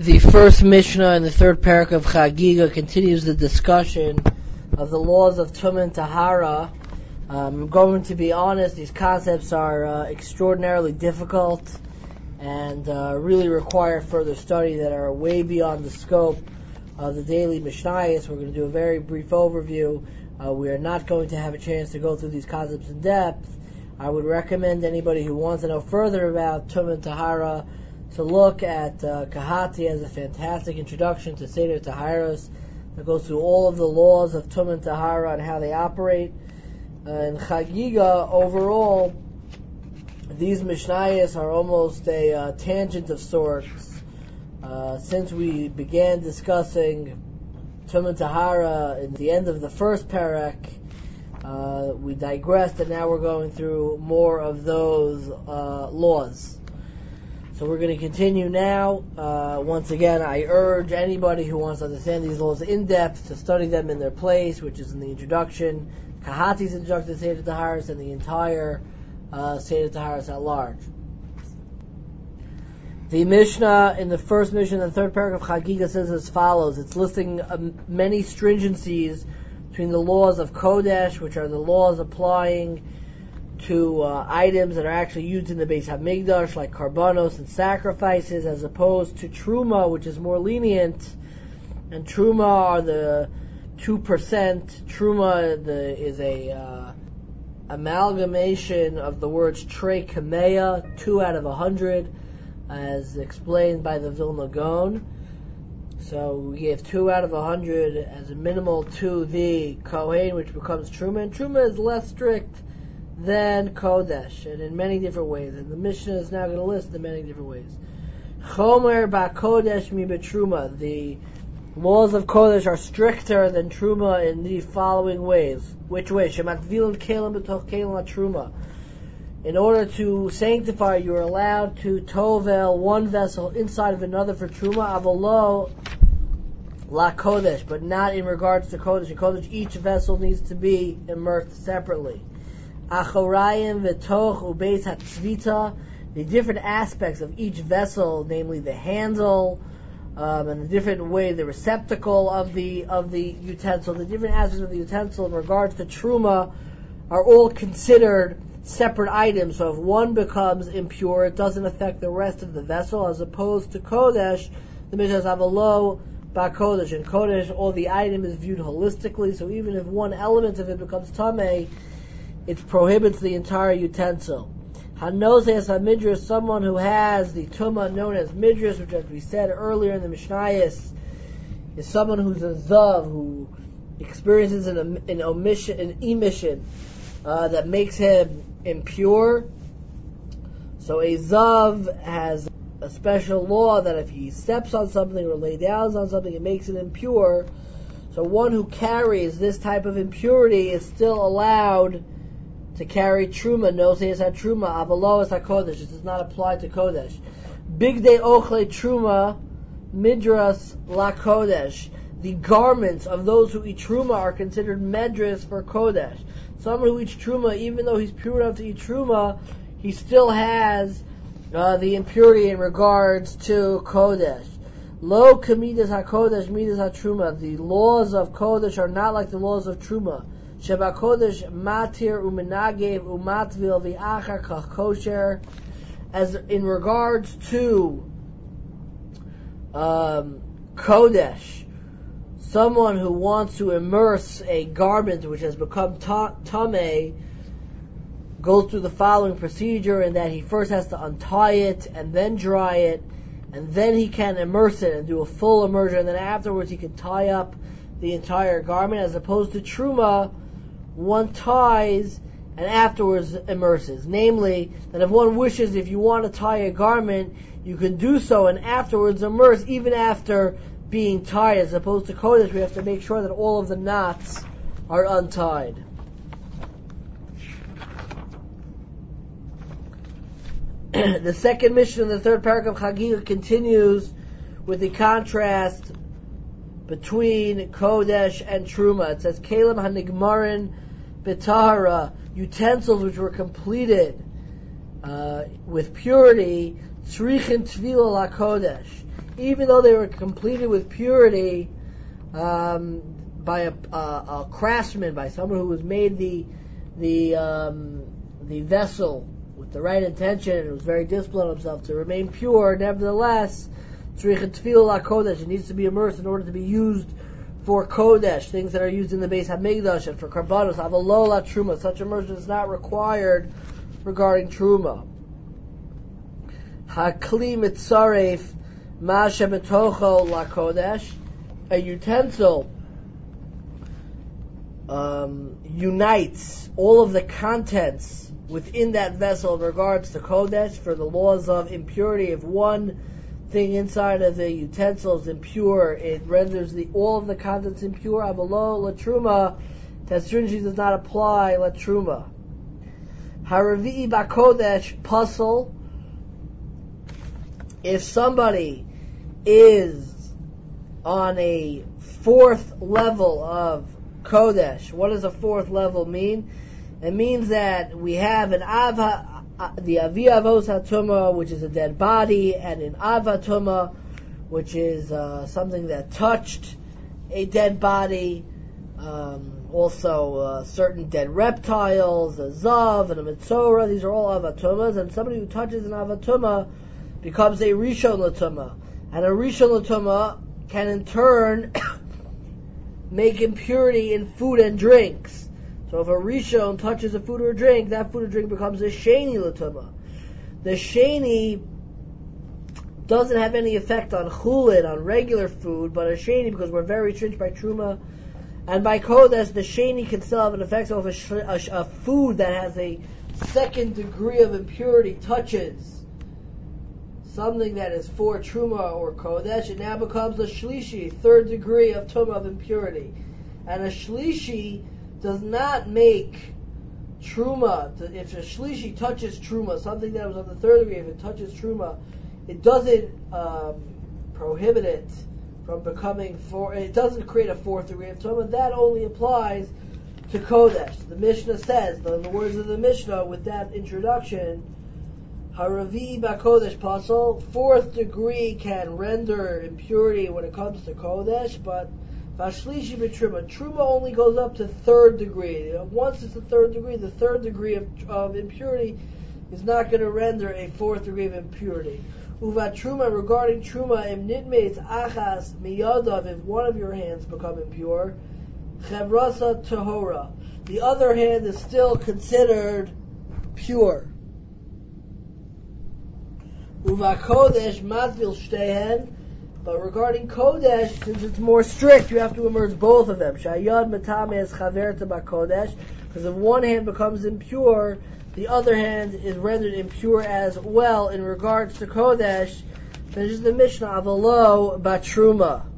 The first Mishnah in the third parak of Chagiga continues the discussion of the laws of Tum and Tahara. Um, I'm going to be honest, these concepts are uh, extraordinarily difficult and uh, really require further study that are way beyond the scope of the daily Mishnayos. We're going to do a very brief overview. Uh, we are not going to have a chance to go through these concepts in depth. I would recommend anybody who wants to know further about Tum and Tahara to look at uh, Kahati as a fantastic introduction to Seder Taharos that goes through all of the laws of Tum and Tahara and how they operate. Uh, in Chagiga, overall, these Mishnayos are almost a uh, tangent of sorts. Uh, since we began discussing Tum and Tahara in the end of the first parak, uh, we digressed and now we're going through more of those uh, laws. So we're going to continue now. Uh, once again, I urge anybody who wants to understand these laws in depth to study them in their place, which is in the introduction, Kahati's introduction to Seder Taharis, and the entire uh, Seder Taharis at large. The Mishnah in the first Mishnah, the third paragraph of Chagiga says as follows. It's listing um, many stringencies between the laws of Kodesh, which are the laws applying to uh, items that are actually used in the Beis Hamikdash, like karbanos and sacrifices, as opposed to truma, which is more lenient. And truma are the two percent. Truma the, is a uh, amalgamation of the words tre kameya, two out of a hundred, as explained by the Vilna Gaon. So we give two out of a hundred as a minimal to the Kohen, which becomes Truma. And Truma is less strict than Kodesh, and in many different ways. And the Mishnah is now going to list the many different ways. Chomer ba Kodesh mi betruma. The laws of Kodesh are stricter than Truma in the following ways. Which way? Shemat vilam kelim b'toch kelim truma. In order to sanctify, you are allowed to tovel one vessel inside of another for Truma, avolo la Kodesh, but not in regards to Kodesh. In Kodesh, each vessel needs to be immersed separately. Achorayim v'toch ubeis hatzvita, the different aspects of each vessel, namely the handle, um, and the different way, the receptacle of the of the utensil, the different aspects of the utensil in regards to truma, are all considered separate items. So if one becomes impure, it doesn't affect the rest of the vessel, as opposed to kodesh, the Mishnah have a low ba kodesh. In kodesh, all the item is viewed holistically. So even if one element of it becomes tameh, it prohibits the entire utensil. Hanoses hamidras, someone who has the tuma known as midras, which as we said earlier in the Mishnayos, is someone who's a zav, who experiences an, an omission, an emission, uh, that makes him impure. So a zav has a special law that if he steps on something or lay down on something, it makes it impure. So one who carries this type of impurity is still allowed to carry truma, no says had truma, avalo is kodesh. It does not apply to kodesh. Bigdei ochle truma, midras la kodesh. The garments of those who eat truma are considered medras for kodesh. Someone who eats truma, even though he's pure enough to eat truma, he still has uh, the impurity in regards to kodesh. Lo kamidas hakodesh midas hatruma. The laws of kodesh are not like the laws of truma. Sheba Kodesh Matir Uminagev Umatvil V'achar Kach Kosher. As in regards to um, Kodesh, someone who wants to immerse a garment which has become tame goes through the following procedure in that he first has to untie it and then dry it and then he can immerse it and do a full immersion and then afterwards he can tie up the entire garment as opposed to truma one ties and afterwards immerses. Namely, that if one wishes, if you want to tie a garment, you can do so and afterwards immerse even after being tied. As opposed to Kodesh, we have to make sure that all of the knots are untied. the second Mishnah in the third paragraph of Chagiga continues with the contrast between Kodesh and Truma. It says, Kalim Hanigmarin Betahara, utensils which were completed uh, with purity, Tzrichin Tvila La Kodesh. even though they were completed with purity um, by a, a, a, craftsman, by someone who was made the the um, the vessel with the right intention and was very disciplined himself to remain pure. Nevertheless, it needs to be immersed in order to be used for kodesh, things that are used in the beis hamikdash, and for karbanos, avalola truma. Such immersion is not required regarding truma. Hakli mitzaref ma shebetocho la kodesh, a utensil um, unites all of the contents within that vessel in regards to kodesh for the laws of impurity. If one thing inside of the utensil is impure, it renders the all of the contents impure. Below latruma, that does not apply latruma. Haravi bakodesh pasul. If somebody is on a fourth level of Kodesh. What does a fourth level mean? It means that we have an uh, the Avi Avos Hatuma, which is a dead body, and an Avatuma, which is uh, something that touched a dead body. Um, also, uh, certain dead reptiles, a Zav and a Mitzora, these are all Avatumas, and somebody who touches an Avatuma becomes a Rishon Latuma. And a Rishon Latuma can in turn make impurity in food and drinks. So if a Rishon touches a food or a drink, that food or drink becomes a Sheni Latuma. The Sheni doesn't have any effect on chulin, on regular food, but a Sheni, because we're very stringent by Truma and by Kodesh, the Sheni can still have an effect. So if a, a, a food that has a second degree of impurity touches something that is for truma or kodesh, it now becomes a shlishi, third degree of tumah of impurity. And a shlishi does not make truma. If a shlishi touches truma, something that was on the third degree, if it touches truma, it doesn't um, prohibit it from becoming four. It doesn't create a fourth degree of tumah. That only applies to kodesh. The Mishnah says, in the words of the Mishnah, with that introduction Haravi Bakodesh Pasal, fourth degree can render impurity when it comes to Kodesh, but Vashlishi Truma, Truma only goes up to third degree. Once it's the third degree, the third degree of, of impurity is not going to render a fourth degree of impurity. Uva Truma, regarding Truma, im nitmeis achas miyadav, if one of your hands become impure, chevrasa tahora. The other hand is still considered pure. Uva Kodesh Matvil Shtehen. But regarding Kodesh, since it's more strict, you have to immerse both of them. Shayad Matame is Chaverta Kodesh. Because if one hand becomes impure, the other hand is rendered impure as well in regards to Kodesh. Finishes the Mishnah Avalo Batruma.